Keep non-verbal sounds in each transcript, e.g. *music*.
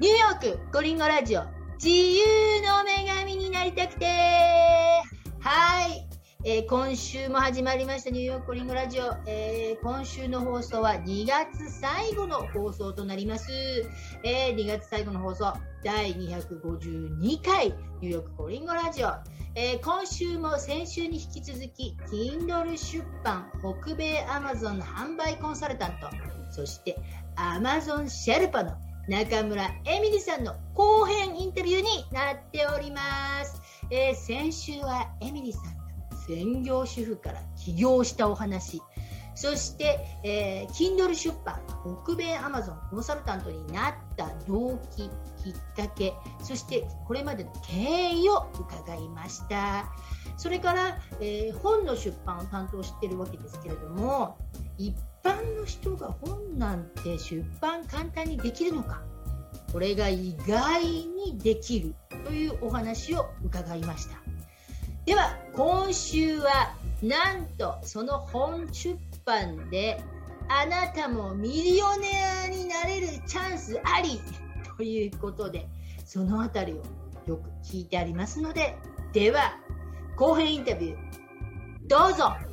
ニューヨークコリンゴラジオ。自由の女神になりたくて。はい、えー今週も始まりました。ニューヨークコリンゴラジオ、えー今週の放送は2月最後の放送となります、えー2月最後の放送。第252回。ニューヨークコリンゴラジオ。えー今週も先週に引き続き Kindle 出版北米アマゾン販売コンサルタント。そしてアマゾンシェルパの中村エミリさんの後編インタビューになっております、えー先週はエミリさんが専業主婦から起業したお話。そして、えー Kindle 出版北米アマゾンコンサルタントになった動機きっかけ。そしてこれまでの経緯を伺いました。それから、えー本の出版を担当しているわけですけれども一般の人が本なんて出版簡単にできるのか？これが意外にできるというお話を伺いました。では今週はなんとその本出版であなたもミリオネアになれるチャンスありということでそのあたりをよく聞いてありますのででは後編インタビューどうぞ。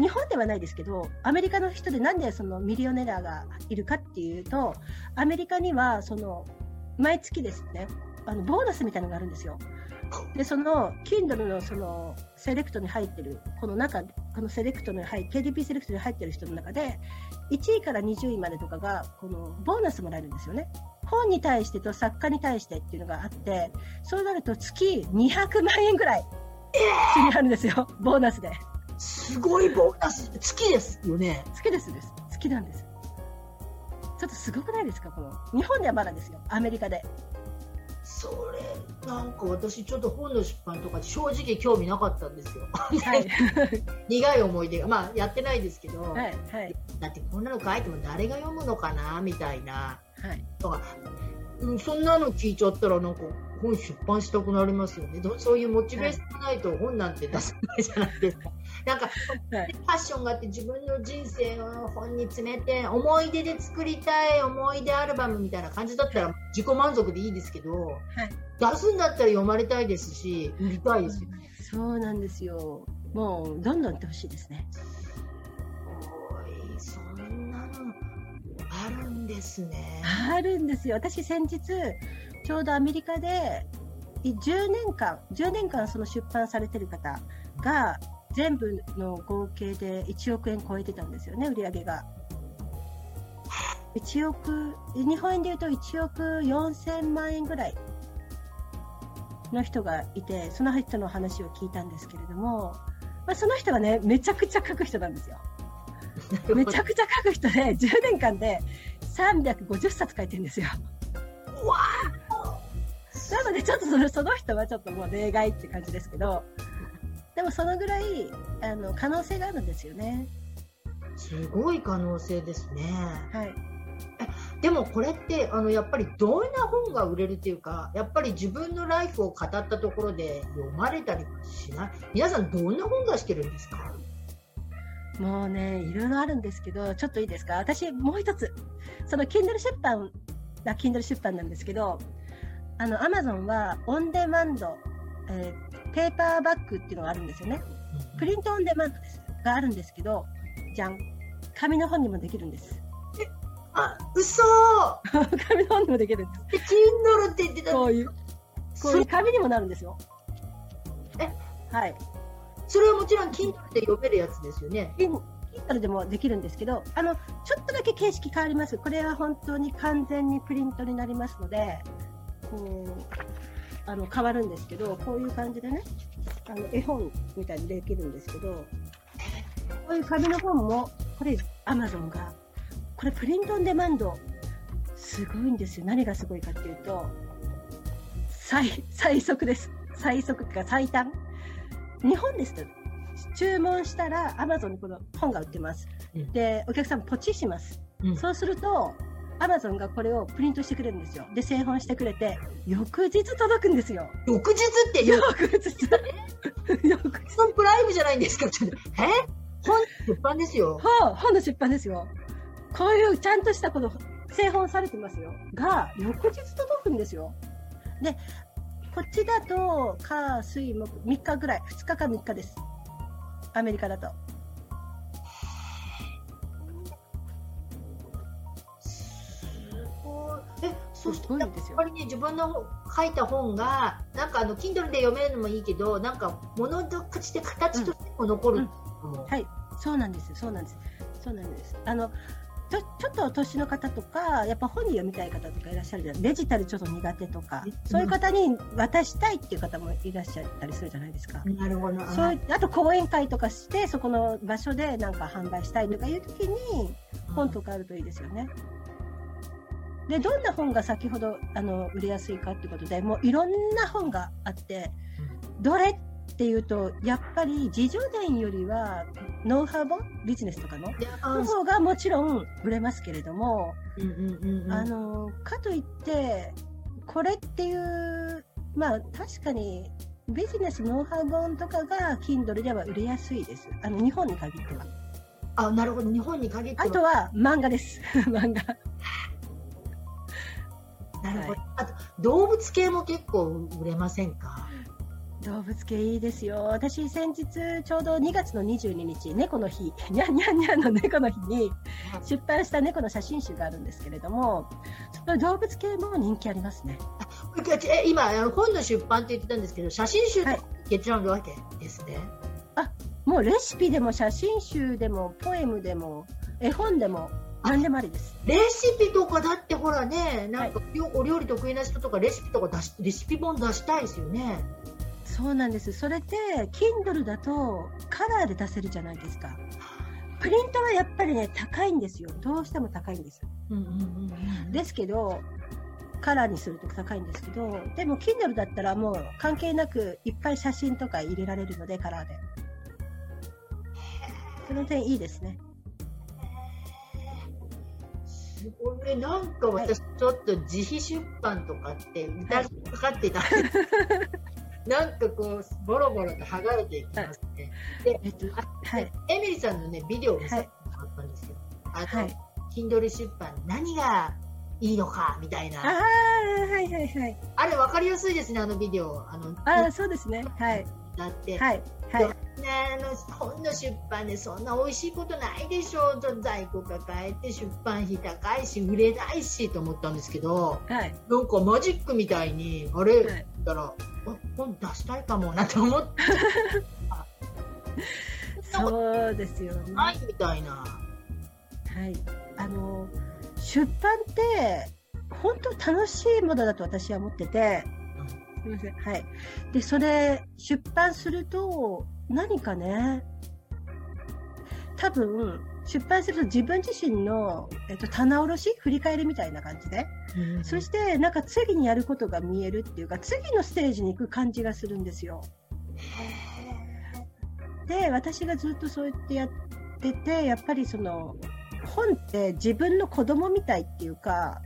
日本ではないですけど、アメリカの人でなんでそのミリオネラーがいるかっていうと、アメリカにはその毎月ですね、あのボーナスみたいなのがあるんですよ。で、その Kindle のそのセレクトに入ってる、この中、このセレクトに入 KDP セレクトに入ってる人の中で、1位から20位までとかが、このボーナスもらえるんですよね。本に対してと作家に対してっていうのがあって、そうなると月200万円ぐらい、月にあるんですよ、ボーナスで。すごいボーナス月ですよね好きですです。好きなんです。ちょっとすごくないですかこの。日本ではまだですよ。アメリカで。それなんか私ちょっと本の出版とか正直興味なかったんですよはい。*laughs* 苦い思い出がまあやってないですけど、はい。はい。だってこんなの書いても誰が読むのかなみたいなはい。とか、うん、そんなの聞いちゃったらなんか本出版したくなりますよねどそういうモチベーションがないと本なんて出せないじゃないですかなんかはい。パッションがあって自分の人生を本に詰めて思い出で作りたい思い出アルバムみたいな感じだったら自己満足でいいですけど、はい出すんだったら読まれたいですし売りたいですよね。そうなんですよ。もう、どんどん売ってほしいですね。おいそんなのあるんですね。あるんですよ。私先日、ちょうどアメリカで、い10年間、10年間その出版されてる方が、全部の合計で1億円超えてたんですよね、売り上げが。1億、日本円で言うと1億4000万円ぐらいの人がいて、その人の話を聞いたんですけれども、まあ、その人はね、めちゃくちゃ書く人なんですよ。*laughs* めちゃくちゃ書く人で、10年間で350冊書いてるんですよ。わなので、ちょっとそのその人はちょっともう例外って感じですけど、でもそのぐらいあの可能性があるんですよね。すごい可能性ですね。はい。でもこれってあのやっぱりどんな本が売れるっていうかやっぱり自分のライフを語ったところで読まれたりはしない？皆さんどんな本出してるんですか？もうね、いろいろあるんですけど、ちょっといいですか？私、もう一つ、その Kindle 出版、あ Kindle 出版なんですけど、あの、Amazon はオンデマンド、えーペーパーバッグっていうのがあるんですよね。プリントオンデマンドですがあるんですけど、じゃん。紙の本にもできるんです。あ嘘 *laughs* 紙の本にもできるんです。で Kindle って言ってたこういう、こういう紙にもなるんですよ。え？はい。それはもちろん Kindle で読めるやつですよね Kindle でもできるんですけど、あの、ちょっとだけ形式変わります。これは本当に完全にプリントになりますので、こう、あの、変わるんですけど、こういう感じでね、あの、絵本みたいにできるんですけど、こういう紙の本も、これ、Amazon が、これプリントオンデマンド、すごいんですよ。何がすごいかっていうと、最、最速です。最速っていうか最短。日本ですと、注文したら Amazon にこの本が売ってます。うんで、お客さんポチします。うんそうすると、Amazon がこれをプリントしてくれるんですよ。で、製本してくれて、翌日届くんですよ。翌日ってよ翌日。翌日。そのプライムじゃないんですか？ちょっとえ？本出版ですよ本本の出版ですよ。こういうちゃんとしたこの製本されてますよ。が、翌日届くんですよ。で、こっちだと、火、水、木、3日ぐらい、2日か3日です。アメリカだと。そしてすごいですよ。やっぱりね、自分の書いた本が、なんかあの、Kindle で読めるのもいいけど、なんか、物として形としても残るのも、はい、そうなんです、そうなんです、そうなんです。あのちょちょっとお年の方とか、やっぱ本に読みたい方とかいらっしゃるじゃない。デジタルちょっと苦手とかうん、そういう方に渡したいっていう方もいらっしゃったりするじゃないですか。なるほど。そうあと講演会とかして、そこの場所でなんか販売したいとかいう時に、本とかあるといいですよね。で、どんな本が先ほどあの売れやすいかってことで、もういろんな本があって、どれっていうと、やっぱり自助伝よりは、ノウハウ本、ビジネスとかの、方がもちろん売れますけれども、うんうんあのかといって、これっていう、まあ確かにビジネスノウハウ本とかが Kindle では売れやすいです。あの日本に限っては。あ、なるほど。日本に限ってはあとは漫画です。*laughs* 漫画。なるほど。はいあと、動物系も結構売れませんか？動物系いいですよ。私先日ちょうど2月の22日、猫の日、にゃんにゃんにゃんの猫の日に出版した猫の写真集があるんですけれども、その動物系も人気ありますね。え今、本の出版って言ってたんですけど、写真集はいと結論なわけですね。もうレシピでも写真集でもポエムでも絵本でも何でもありです。レシピとかだってほらね、なんか、お料理得意な人とかレシピとか出し、レシピ本出したいですよね。そうなんです。それって Kindle だとカラーで出せるじゃないですか。プリントはやっぱりね高いんですよ。どうしても高いんです。うんうんうんうん。ですけど、カラーにすると高いんですけど、でも Kindle だったらもう関係なくいっぱい写真とか入れられるので、カラーで。その点いいですね。すごいね。なんか私、ちょっと自費出版とかって疑いかかってた。*laughs* なんかこう、ボロボロと剥がれていきますね。で、えっと、あはい。エミリさんのね、ビデオを見せてもらったんですよ。あの、はい。Kindle 出版何がいいのかみたいな。ああ、はいはいはい。あれ分かりやすいですね、あのビデオ。あの、ああ、そうですね。はい。だって、はい。はい。ね、あの本の出版でそんな美味しいことないでしょうと在庫抱えて出版費高いし売れないしと思ったんですけどはい。なんかマジックみたいにあれ、はいたらあ本出したいかもなと思ってそうですよね。ないみたいな。はい、あの出版って本当楽しいものだと私は思ってて、すみません、はい。で、それ出版すると何かね、多分出版すると自分自身の、えっと、棚卸し振り返りみたいな感じで、そしてなんか次にやることが見えるっていうか次のステージに行く感じがするんですよ。で私がずっとそうやってやっててやっぱりその本って自分の子供みたいっていうか、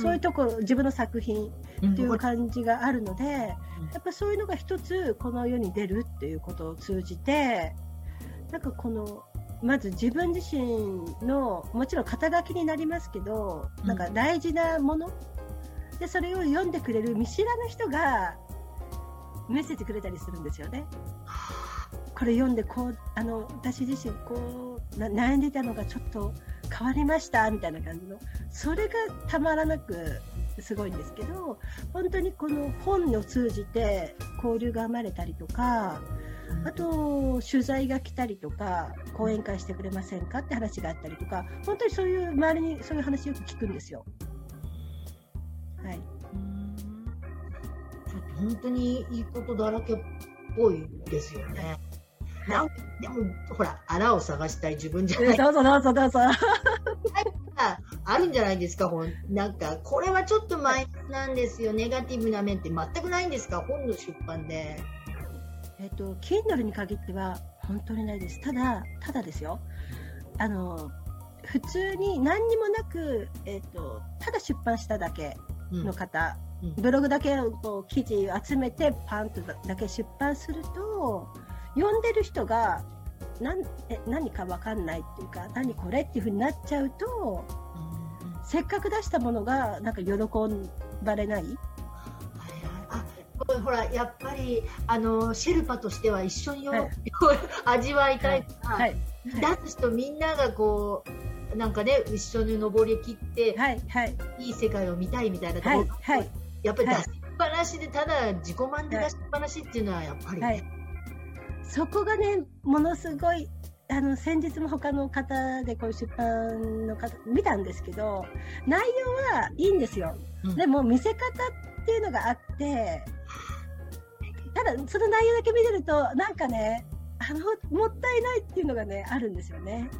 そういうとこ自分の作品っていう感じがあるので、やっぱそういうのが一つこの世に出るっていうことを通じてなんかこのまず自分自身のもちろん肩書きになりますけど、なんか大事なものでそれを読んでくれる見知らぬ人がメッセージくれたりするんですよね。これ読んでこうあの私自身こうな悩んでいたのがちょっと変わりましたみたいな感じのそれがたまらなくすごいんですけど本当にこの本を通じて交流が生まれたりとかあと取材が来たりとか講演会してくれませんかって話があったりとか本当にそういう周りにそういう話よく聞くんですよ。はい、本当にいいことだらけっぽいですよね。なんでもほら穴を探したい自分じゃないどうぞどうぞどうぞ。*laughs* あるんじゃないですか本なんかこれはちょっとマイナスなんですよネガティブな面って全くないんですか本の出版で。えっと Kindle に限っては本当にないです。ただただですよ。あの普通に何にもなく、えっと、ただ出版しただけの方、うんブログだけをこう記事を集めてパンとだけ出版すると読んでる人が何え何か分かんないっていうか何これっていうふうになっちゃうとせっかく出したものがなんか喜ばれない？ほらやっぱりあのシェルパとしては一緒によ、はい *laughs* 味わいたいから、はい。出す人みんながこうなんかね一緒に登りきって、はい。はい。い、い世界を見たいみたいなところ、はい。はい。やっぱり出はいしっぱなしでただ自己満で出しっぱなしっていうのはやっぱりね、はいそこがね、ものすごい、あの、先日も他の方でこういう出版の方見たんですけど、内容はいいんですよ。うんでも見せ方っていうのがあって、ただその内容だけ見てると、なんかね、あの、もったいないっていうのがね、あるんですよね。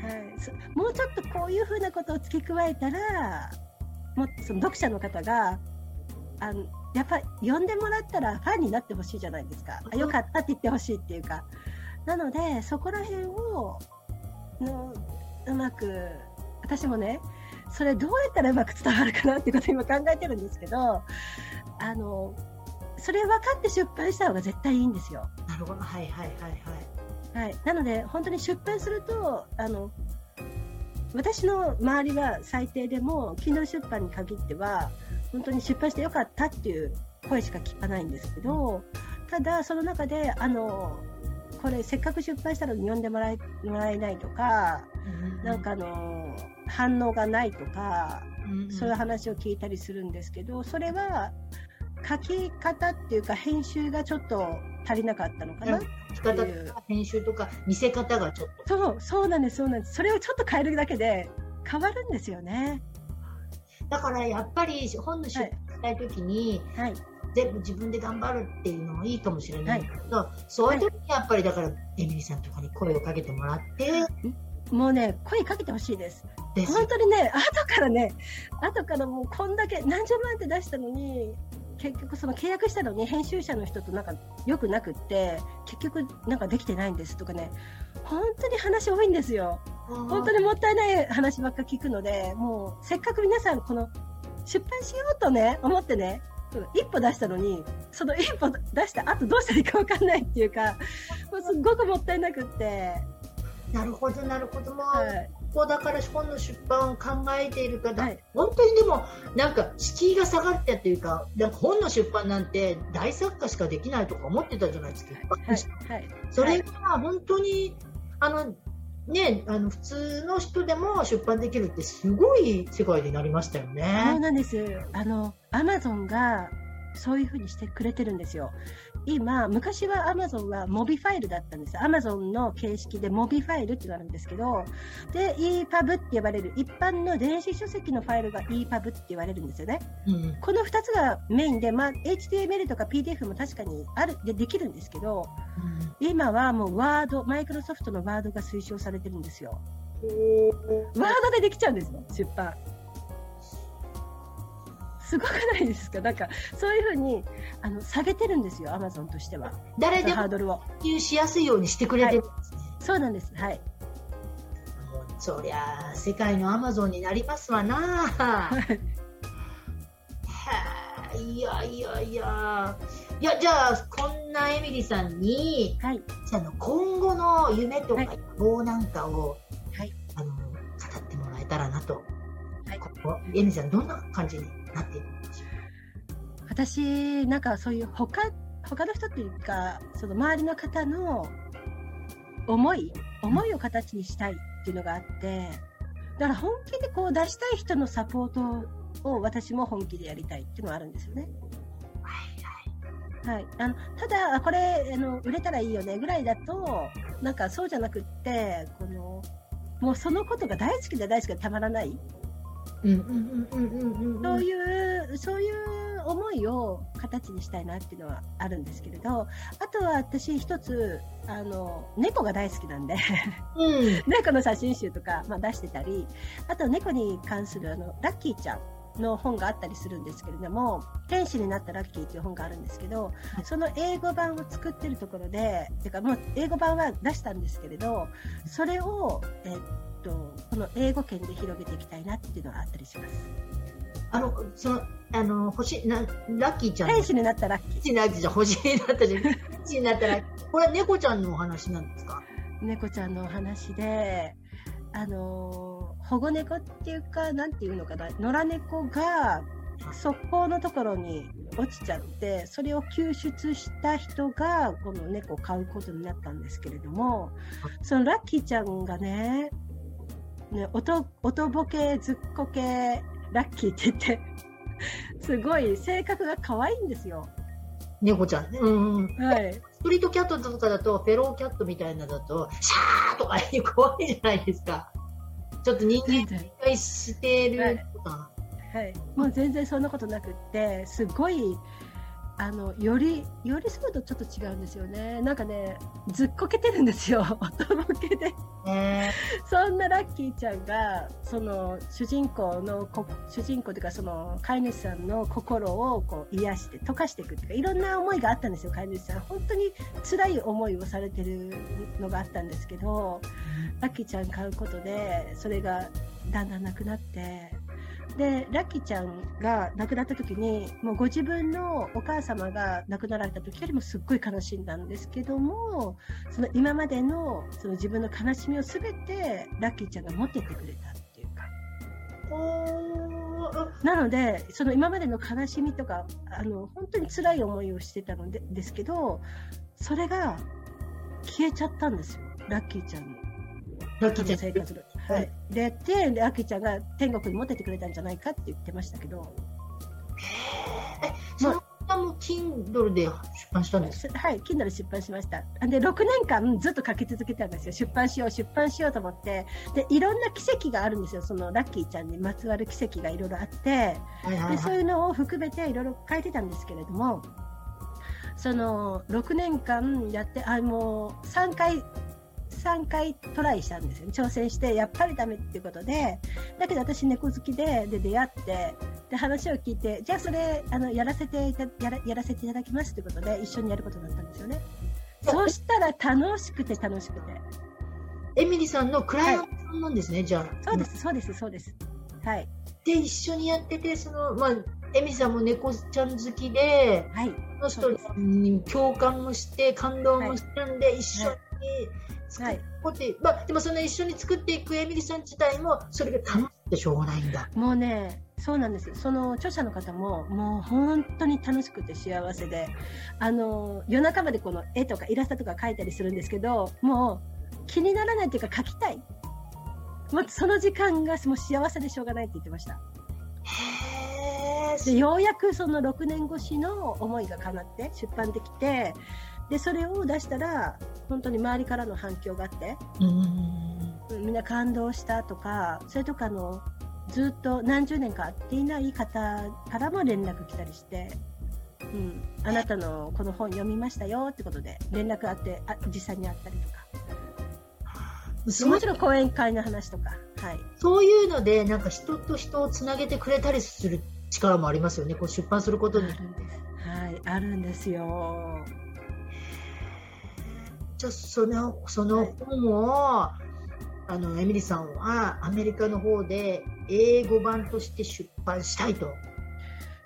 はい、そもうちょっとこういうふうなことを付け加えたら、もその読者の方が、あのやっぱり読んでもらったらファンになってほしいじゃないですか。あよかったって言ってほしいっていうか。なので、そこら辺を、のうまく、私もね、それどうやったらうまく伝わるかなっていうことを今考えてるんですけど、あの、それ分かって出版した方が絶対いいんですよ。なるほどはいはいはいはいはい、なので、本当に出版すると、あの私の周りは最低でも、Kindle 出版に限っては、本当に出版してよかったっていう声しか聞かないんですけど、ただ、その中で、あのこれ、せっかく出版したのに読んでもらえもらえないとか、なんかあの反応がないとか、うんうんそういう話を聞いたりするんですけど、それは書き方っていうか、編集がちょっと足りなかったのかな。書き方とか編集とか見せ方がちょっとそう、そうなんです、そうなんです。それをちょっと変えるだけで変わるんですよね。だからやっぱり本の出版したいときに、はい。全部自分で頑張るっていうのもいいかもしれないけど、そういう時にやっぱりだからエミリーさんとかに声をかけてもらって、もうね、声かけてほしいです。です本当にね、後からね、後からもうこんだけ何十万って出したのに、結局その契約したのに編集者の人となんか良くなくって、結局なんかできてないんですとかね、本当に話多いんですよ。本当にもったいない話ばっか聞くので、もうせっかく皆さんこの出版しようとね、思ってね、一歩出したのに、その一歩出した後どうしたらいいかわかんないっていうか、もうすっごくもったいなくって、なるほどなるほどもう、はい。ここだから本の出版を考えている方、はい本当にでもなんか敷居が下がったっていうかなんか本の出版なんて大作家しかできないとか思ってたじゃないですか、はい。はい。それが本当にあのねあの普通の人でも出版できるってすごい世界になりましたよねそう。なんです。あの、アマゾンがそういうふうにしてくれてるんですよ。今、昔はアマゾンはモビファイルだったんです。アマゾンの形式でモビファイルっていうのがあるんですけど、で、EPUB って呼ばれる一般の電子書籍のファイルが EPUB って言われるんですよね。うんこの2つがメインで、まあ、HTML とか PDF も確かにあるでできるんですけど、今はもうワード、マイクロソフトのワードが推奨されてるんですよ。ワードでできちゃうんですよ、出版。すごくないですか？なんか、そういうふうに、あの、下げてるんですよ、アマゾンとしては。誰でもハードルを。普及しやすいようにしてくれてるんですね。そうなんです。はい。そりゃあ世界のアマゾンになりますわな。はあいやいやいや。いやじゃあこんなエミリさんにはい。じゃああの今後の夢とかはい野望なんかを、はいあの語ってもらえたらなと。はいここエミリさんどんな感じになっているんでしょ私、なんかそういう他、他の人っていうか、その周りの方の思い、思いを形にしたいっていうのがあって、だから本気でこう出したい人のサポートを私も本気でやりたいっていうのはあるんですよね。うはいはい、あのただ、あこれあの売れたらいいよねぐらいだと、なんかそうじゃなくって、このもうそのことが大好きで大好きでたまらない、そういう、そういう思いを形にしたいなっていうのはあるんですけれど、あとは私一つ、あの、猫が大好きなんで、うん。*laughs* 猫の写真集とか、まあ、出してたり、あと猫に関するあの、ラッキーちゃん。の本があったりするんですけれども、天使になったラッキーという本があるんですけど、はい。その英語版を作ってるところで、てかもう英語版は出したんですけれど、それを、えっと、この英語圏で広げていきたいなっていうのがあったりします。あのそのあの星なラッキーちゃん。の天使になったラッキー。天使になった星になったじゃん。天使になったらこれは猫ちゃんのお話なんですか？猫ちゃんのお話で、あのー保護猫っていうか、なんていうのかな、野良猫が側溝のところに落ちちゃって、それを救出した人が、この猫を飼うことになったんですけれども、そのラッキーちゃんがね、ね、音、音ボケ、ずっこけ、ラッキーって言って、*laughs* すごい性格が可愛いんですよ。猫ちゃんね。うんうん。はい。ストリートキャットとかだと、フェローキャットみたいなのだと、シャーとか怖いじゃないですか。ちょっと人間全然警戒してるとか。はい、もう全然そんなことなくってすごいあのより寄り添うとちょっと違うんですよね。なんかねずっこけてるんですよ。音ボケで。ね。そんなラッキーちゃんがその主人公のこ主人公というかその飼い主さんの心をこう癒して溶かしていくっていうかいろんな思いがあったんですよ飼い主さん。本当に辛い思いをされてるのがあったんですけどラッキーちゃん買うことでそれがだんだんなくなってでラッキーちゃんが亡くなった時にもうご自分のお母様が亡くなられた時よりもすっごい悲しんだんですけどもその今までのその自分の悲しみをすべてラッキーちゃんが持ってってくれたっていうかなのでその今までの悲しみとかあの本当に辛い思いをしてたのでですけどそれが消えちゃったんですよラッキーちゃんの。ラッキーちゃん生活の。はい。で、で、で、アキちゃんが天国に持ってってくれたんじゃないかって言ってましたけど、え、その方も Kindle で出版したんですすはい、Kindle 出版しました。で、6年間ずっと書き続けたんですよ。出版しよう、出版しようと思って。で、いろんな奇跡があるんですよ。そのラッキーちゃんにまつわる奇跡がいろいろあって、で、そうはい。いうのを含めていろいろ書いてたんですけれども、その6年間やって、あ、もう3回、3回トライしたんですよね。挑戦して、やっぱりダメっていうことで、だけど私猫好きで、で、出会って、で、話を聞いて、じゃあそれ、あの、やらせていた、やら、やらせていただきますっていうことで、一緒にやることになったんですよね。そうしたら楽しくて楽しくて。エミリさんのクライアントさんなんですね、じゃあ。そうです、そうです、そうです。はい。で、一緒にやってて、その、まあ、エミリさんも猫ちゃん好きで、はい。その人に共感もして、感動もしたんで、一緒に作はいっていって、まあ、でもその一緒に作っていくエミリさん自体も、それが楽しくてしょうがないんだ。もうね、そうなんです。その著者の方も、もう本当に楽しくて幸せで、あの、夜中までこの絵とかイラストとか描いたりするんですけど、もう気にならないっていうか描きたい。もうその時間がもう幸せでしょうがないって言ってました。で、ようやくその6年越しの思いが叶って出版できて、で、それを出したら、本当に周りからの反響があって、うんみんな感動したとか、それとかあの、ずっと何十年か会っていない方からも連絡来たりして、うん、あなたのこの本読みましたよってことで連絡あって、あ実際に会ったりとか。もちろん講演会の話とか、はい。そういうので、なんか人と人をつなげてくれたりする力もありますよね、こう出版することに。あるんです。はい、あるんですよ。じゃあそのその本を、あのエミリさんはアメリカの方で英語版として出版したいと。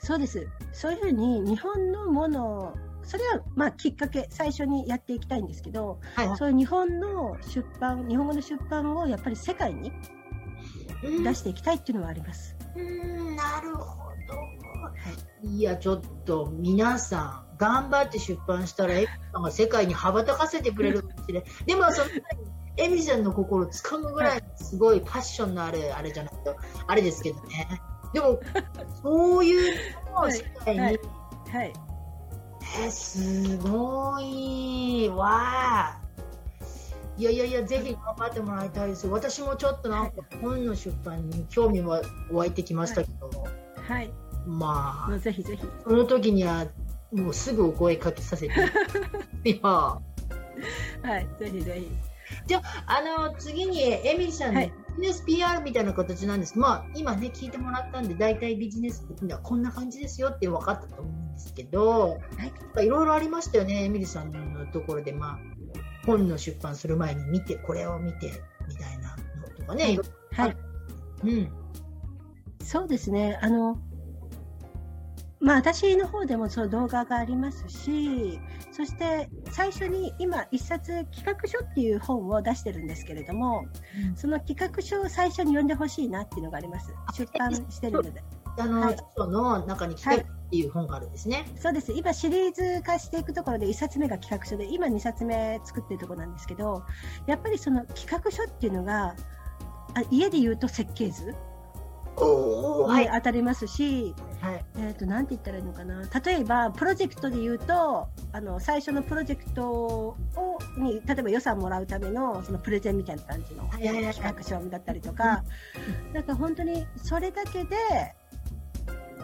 そうです。そういうふうに日本のものを、それはまあきっかけ、最初にやっていきたいんですけど、はいはいそういう日本の出版、日本語の出版をやっぱり世界にうん出していきたいっていうのはあります。うんなるほど。いや、ちょっと皆さん、頑張って出版したら、エミリさんが世界に羽ばたかせてくれるかもしれない。*laughs* でも、その前に、エミリさんの心をつかむぐらい、すごいパッションのある、あれじゃないと、あれですけどね。でも、そういうのを世界に、はいはい。えすごいわあ。いやいやいや、ぜひ頑張ってもらいたいです。私もちょっとなんか本の出版に興味は湧いてきましたけど、はい。まあ、ぜひぜひ。その時にはもうすぐお声かけさせて。*laughs* いや、はい。ぜひぜひ。あの、次にエミリさんのはいビジネス PR みたいな形なんです。まあ、今ね、聞いてもらったんで、大体ビジネスっていうのはこんな感じですよって分かったと思うんですけど、はい。いろいろありましたよね、エミリさんのところで、まあ、本の出版する前に見て、これを見て、みたいなのとかね、いろいはい。ろうん。そうですね。あの、まあ私の方でもそう動画がありますし、そして最初に今一冊企画書っていう本を出してるんですけれども、うんその企画書を最初に読んでほしいなっていうのがあります。出版してるので。あの、はいの中に企画っていう本があるんですね。そうです。今シリーズ化していくところで1冊目が企画書で、今2冊目作ってるところなんですけど、やっぱりその企画書っていうのが、あ家で言うと設計図。に当たりますし、はい。えっ、と、なんて言ったらいいのかな。例えば、プロジェクトで言うと、あの、最初のプロジェクトを、に、例えば予算もらうための、そのプレゼンみたいな感じのはいはいはい企画書だったりとか、なんか本当にそれだけで、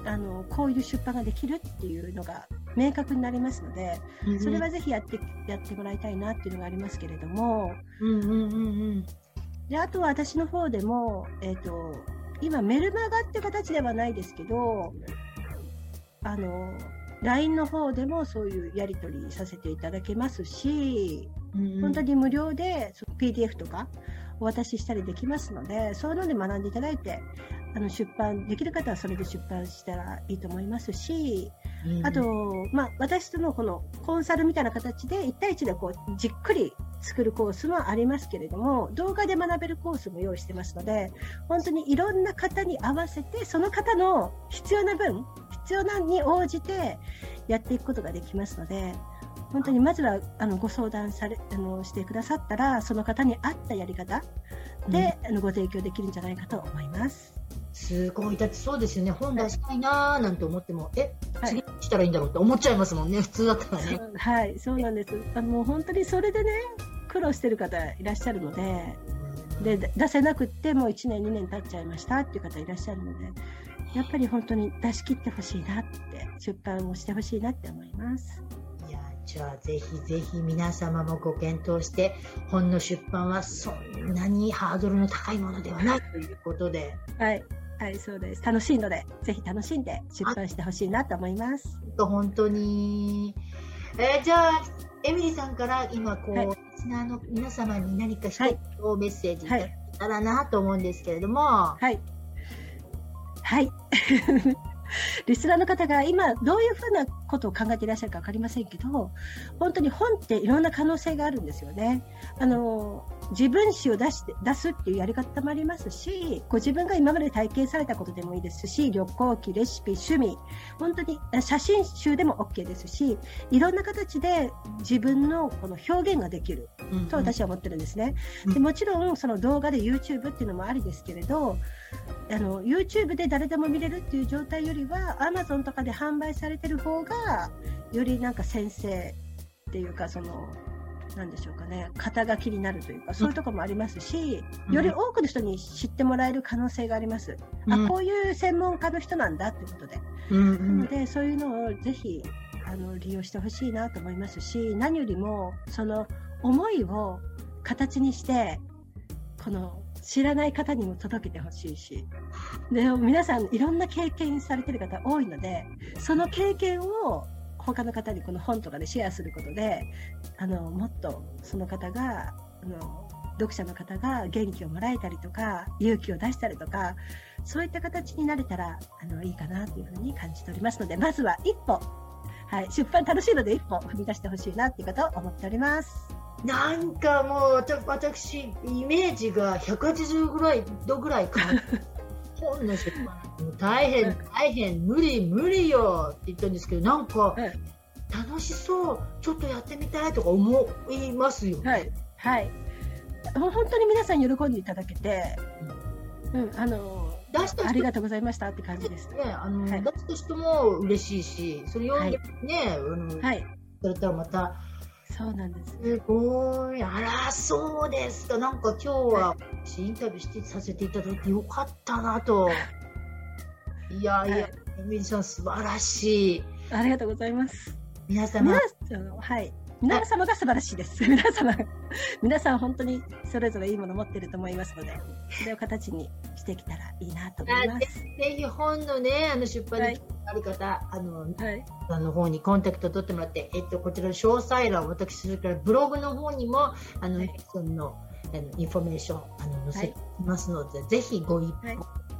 あの、こういう出版ができるっていうのが明確になりますので、それはぜひやって、やってもらいたいなっていうのがありますけれども、うんうんうんうん。で、あとは私の方でも、えっ、と、今メルマガって形ではないですけど、あの、LINE の方でもそういうやり取りさせていただけますし、本当に無料で PDF とかお渡ししたりできますので、そういうので学んでいただいて、あの出版できる方はそれで出版したらいいと思いますし、うん、あと、まあ、私とのこのコンサルみたいな形で1対1でこうじっくり作るコースもありますけれども、動画で学べるコースも用意してますので、本当にいろんな方に合わせて、その方の必要な分、必要なに応じてやっていくことができますので、本当にまずはあのご相談されあのしてくださったら、その方に合ったやり方で、あのご提供できるんじゃないかと思います。すごい、だってそうですよね、本出したいなーなんて思っても、え、はい。次したらいいんだろうって思っちゃいますもんね、*laughs* 普通だったらね。はい、そうなんです。あのもう本当にそれでね、苦労してる方いらっしゃるので、でで出せなくってもう1年2年経っちゃいましたっていう方いらっしゃるのでやっぱり本当に出し切ってほしいなって出版をしてほしいなって思います。いやじゃあぜひぜひ皆様もご検討して本の出版はそんなにハードルの高いものではないということで。はいはいそうです。楽しいのでぜひ楽しんで出版してほしいなと思います。本当に、えーじゃあエミリーさんから今こう、はい。リスナーの皆様に何か一つはいメッセージいただけたらなと思うんですけれども、はい。はい。*laughs* リスナーの方が今どういうふうなことを考えていらっしゃるか分かりませんけど本当に本っていろんな可能性があるんですよね。あの自分史を出して出すっていうやり方もありますしご自分が今まで体験されたことでもいいですし旅行記、レシピ、趣味本当にあ写真集でも OK ですしいろんな形で自分のこの表現ができるうんと私は思ってるんですね。うんでもちろんその動画で YouTube っていうのもありですけれどあの YouTube で誰でも見れるっていう状態よりは Amazon とかで販売されてる方がよりなんか先生っていうかそのなんでしょうかね。肩書きになるというかそういうところもありますし、うん。より多くの人に知ってもらえる可能性があります。うん。あこういう専門家の人なんだってことで。うんうなんので、そういうのをぜひあの利用してほしいなと思いますし、何よりもその思いを形にして、この知らない方にも届けてほしいし、で皆さんいろんな経験されてる方多いので、その経験を他の方にこの本とかでシェアすることで、あのもっとその方があの読者の方が元気をもらえたりとか勇気を出したりとかそういった形になれたらあのいいかなというふうに感じておりますのでまずは一歩、はい、出版楽しいので一歩踏み出してほしいなっていうことを思っております。なんかもう私イメージが180ぐらい度ぐらい変わる本の出版大変大変無理無理よって言ったんですけどなんかはい楽しそうちょっとやってみたいとか思いますよ、はい、はい、本当に皆さん喜んでいただけて、うん、あの出した人ありがとうございましたって感じです。ね、あの、はい。出した人も嬉しいし、それ読んでね、あの、はい、されたらまた、そうなんです。すごい、あら、そうですか、なんか今日は、私インタビューしてさせていただいてよかったなと。*laughs* いやいや、はいエミリーさん素晴らしい。ありがとうございます。皆様皆、さんはい。皆様が素晴らしいです。*laughs* 皆様、皆さん本当にそれぞれいいもの持ってると思いますので、それを形にしてきたらいいなと思います。ぜひ本のね、あの出版にはいある方、あの、はい。あの方にコンタクト取ってもらって、えっと、こちらの詳細欄、私、それからブログの方にも、あの、はいその、あのインフォメーション、あの、載せていますので、ぜひご一報、はい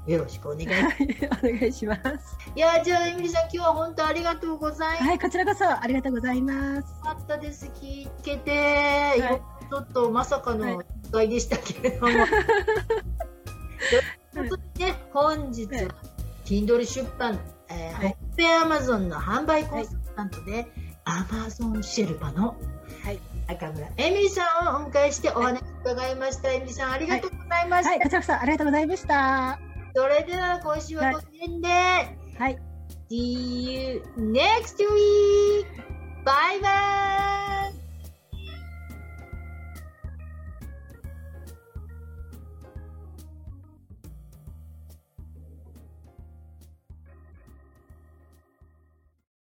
よろしくお願いします。はい、お願いします。いやじゃあエミリーさん今日は本当ありがとうございはい、こちらこそありがとうございます。ましたです。聞けて、いちょっとまさかのは一回でしたけれども。ということでね、本日はいは Kindle 出版、えーはいペアマゾンの販売コンサルタントで、アマゾンシェルパのはい中村エミリさんをお迎えしてお話伺いました。エミリさんありがとうございました。はい、こちらこそありがとうございました。それでは今週はこの辺で、はい。See you next week! バイバイ